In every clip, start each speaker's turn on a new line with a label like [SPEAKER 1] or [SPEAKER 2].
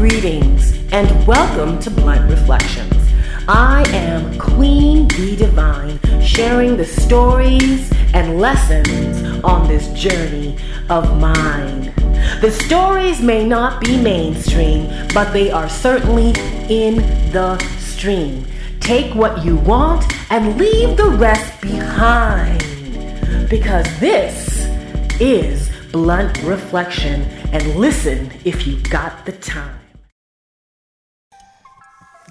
[SPEAKER 1] Greetings and welcome to Blunt Reflections. I am Queen B Divine, sharing the stories and lessons on this journey of mine. The stories may not be mainstream, but they are certainly in the stream. Take what you want and leave the rest behind. Because this is Blunt Reflection, and listen if you've got the time.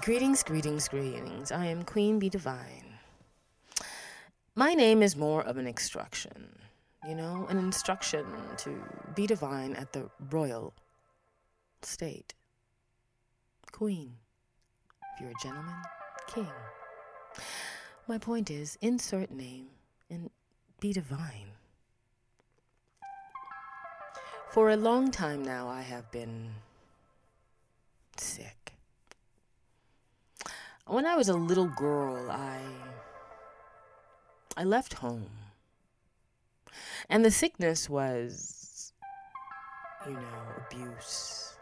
[SPEAKER 2] Greetings, greetings, greetings. I am Queen B Divine. My name is more of an instruction, you know, an instruction to be divine at the royal state. Queen. If you're a gentleman, king. My point is insert name and be divine. For a long time now, I have been sick. When I was a little girl, I I left home. And the sickness was you know, abuse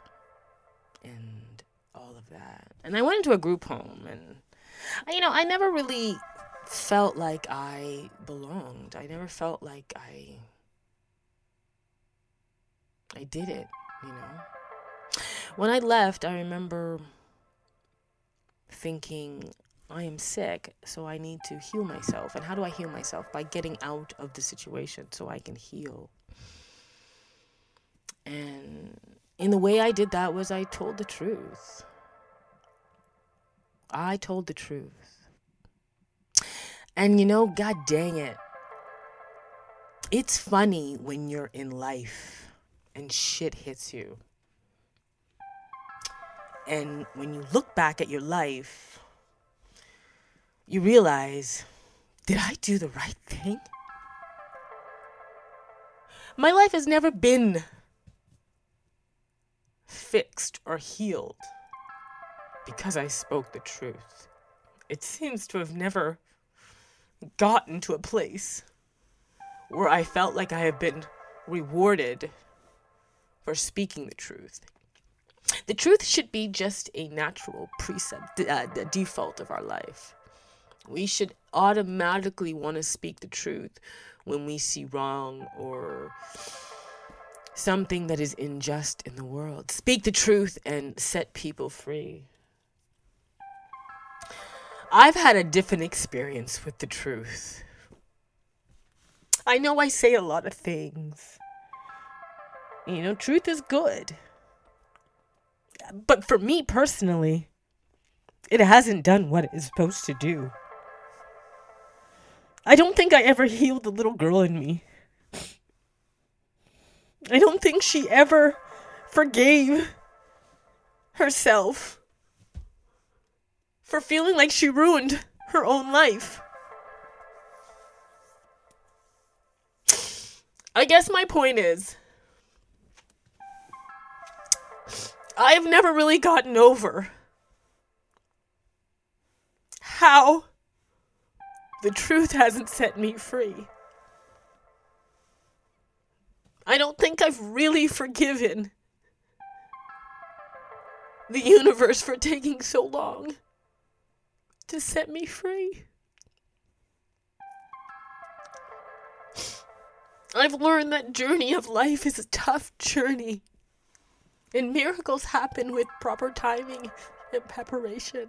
[SPEAKER 2] and all of that. And I went into a group home and you know, I never really felt like I belonged. I never felt like I I did it, you know. When I left, I remember thinking, I am sick, so I need to heal myself. And how do I heal myself? By getting out of the situation so I can heal. And in the way I did that was I told the truth. I told the truth. And you know, god dang it. It's funny when you're in life and shit hits you. And when you look back at your life, you realize, did I do the right thing? My life has never been fixed or healed because I spoke the truth. It seems to have never gotten to a place where I felt like I have been rewarded for speaking the truth. The truth should be just a natural precept, uh, the default of our life. We should automatically want to speak the truth when we see wrong or something that is unjust in the world. Speak the truth and set people free. I've had a different experience with the truth. I know I say a lot of things. You know, truth is good but for me personally, it hasn't done what it is supposed to do. I don't think I ever healed the little girl in me. I don't think she ever forgave herself for feeling like she ruined her own life. I guess my point is I've never really gotten over how the truth hasn't set me free. I don't think I've really forgiven the universe for taking so long to set me free. I've learned that journey of life is a tough journey. And miracles happen with proper timing and preparation.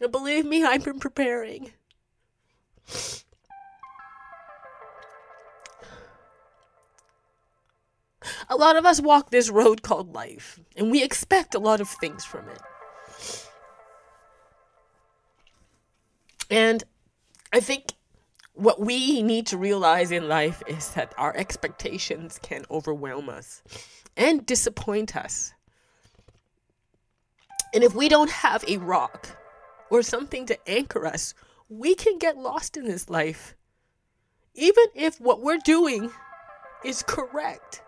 [SPEAKER 2] And believe me, I've been preparing. A lot of us walk this road called life, and we expect a lot of things from it. And I think what we need to realize in life is that our expectations can overwhelm us and disappoint us. And if we don't have a rock or something to anchor us, we can get lost in this life. Even if what we're doing is correct.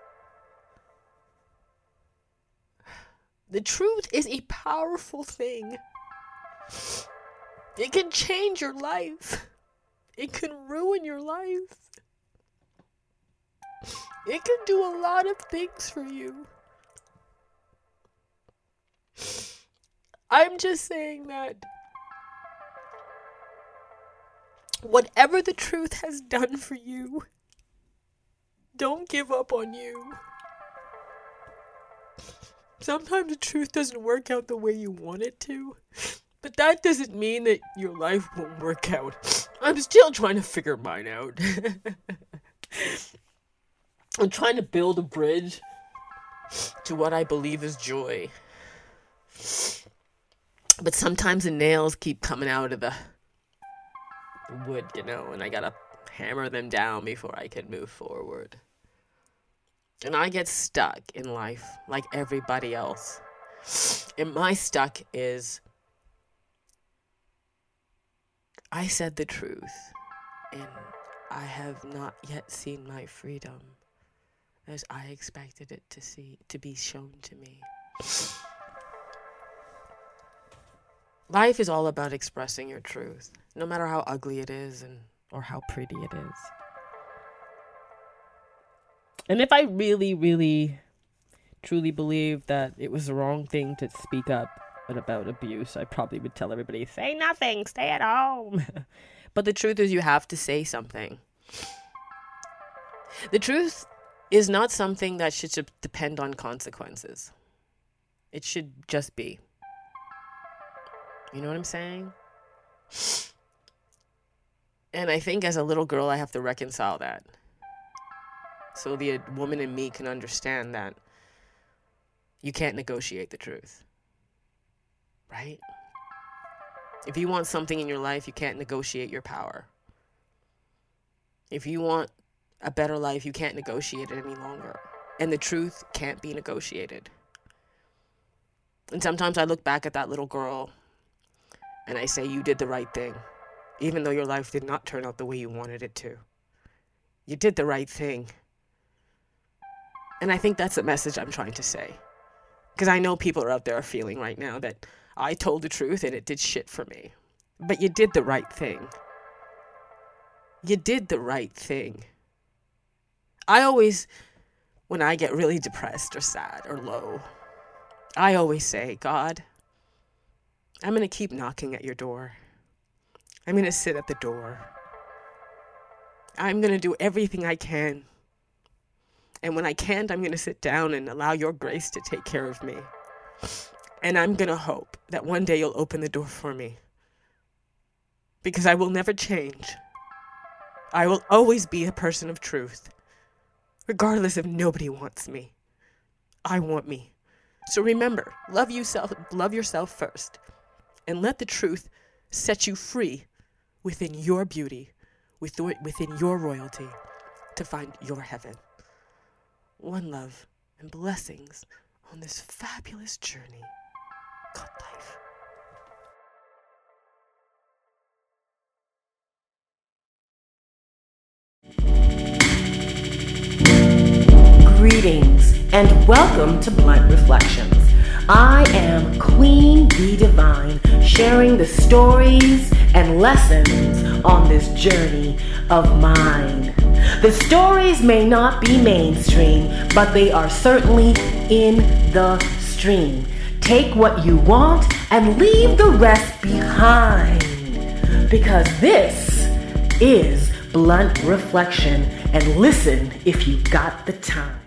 [SPEAKER 2] The truth is a powerful thing. It can change your life. It can ruin your life. It can do a lot of things for you. I'm just saying that whatever the truth has done for you, don't give up on you. Sometimes the truth doesn't work out the way you want it to, but that doesn't mean that your life won't work out. I'm still trying to figure mine out. I'm trying to build a bridge to what I believe is joy. But sometimes the nails keep coming out of the wood, you know, and I gotta hammer them down before I can move forward. And I get stuck in life like everybody else. And my stuck is I said the truth, and I have not yet seen my freedom as I expected it to see to be shown to me. Life is all about expressing your truth, no matter how ugly it is and or how pretty it is. And if I really, really, truly believe that it was the wrong thing to speak up about abuse, I probably would tell everybody, say nothing, stay at home. but the truth is, you have to say something. The truth is not something that should depend on consequences, it should just be. You know what I'm saying? And I think as a little girl, I have to reconcile that so the uh, woman in me can understand that you can't negotiate the truth. Right? If you want something in your life, you can't negotiate your power. If you want a better life, you can't negotiate it any longer. And the truth can't be negotiated. And sometimes I look back at that little girl and I say, You did the right thing, even though your life did not turn out the way you wanted it to. You did the right thing. And I think that's the message I'm trying to say. Because I know people are out there feeling right now that I told the truth and it did shit for me. But you did the right thing. You did the right thing. I always, when I get really depressed or sad or low, I always say, God, I'm going to keep knocking at your door. I'm going to sit at the door. I'm going to do everything I can and when I can't, I'm going to sit down and allow your grace to take care of me. And I'm going to hope that one day you'll open the door for me. Because I will never change. I will always be a person of truth, regardless if nobody wants me. I want me. So remember, love yourself, love yourself first, and let the truth set you free within your beauty, within your royalty, to find your heaven one love, and blessings on this fabulous journey
[SPEAKER 1] Greetings and welcome to Blunt Reflections. I am Queen B Divine, sharing the stories and lessons on this journey of mine. The stories may not be mainstream, but they are certainly in the stream. Take what you want and leave the rest behind. Because this is blunt reflection, and listen if you got the time.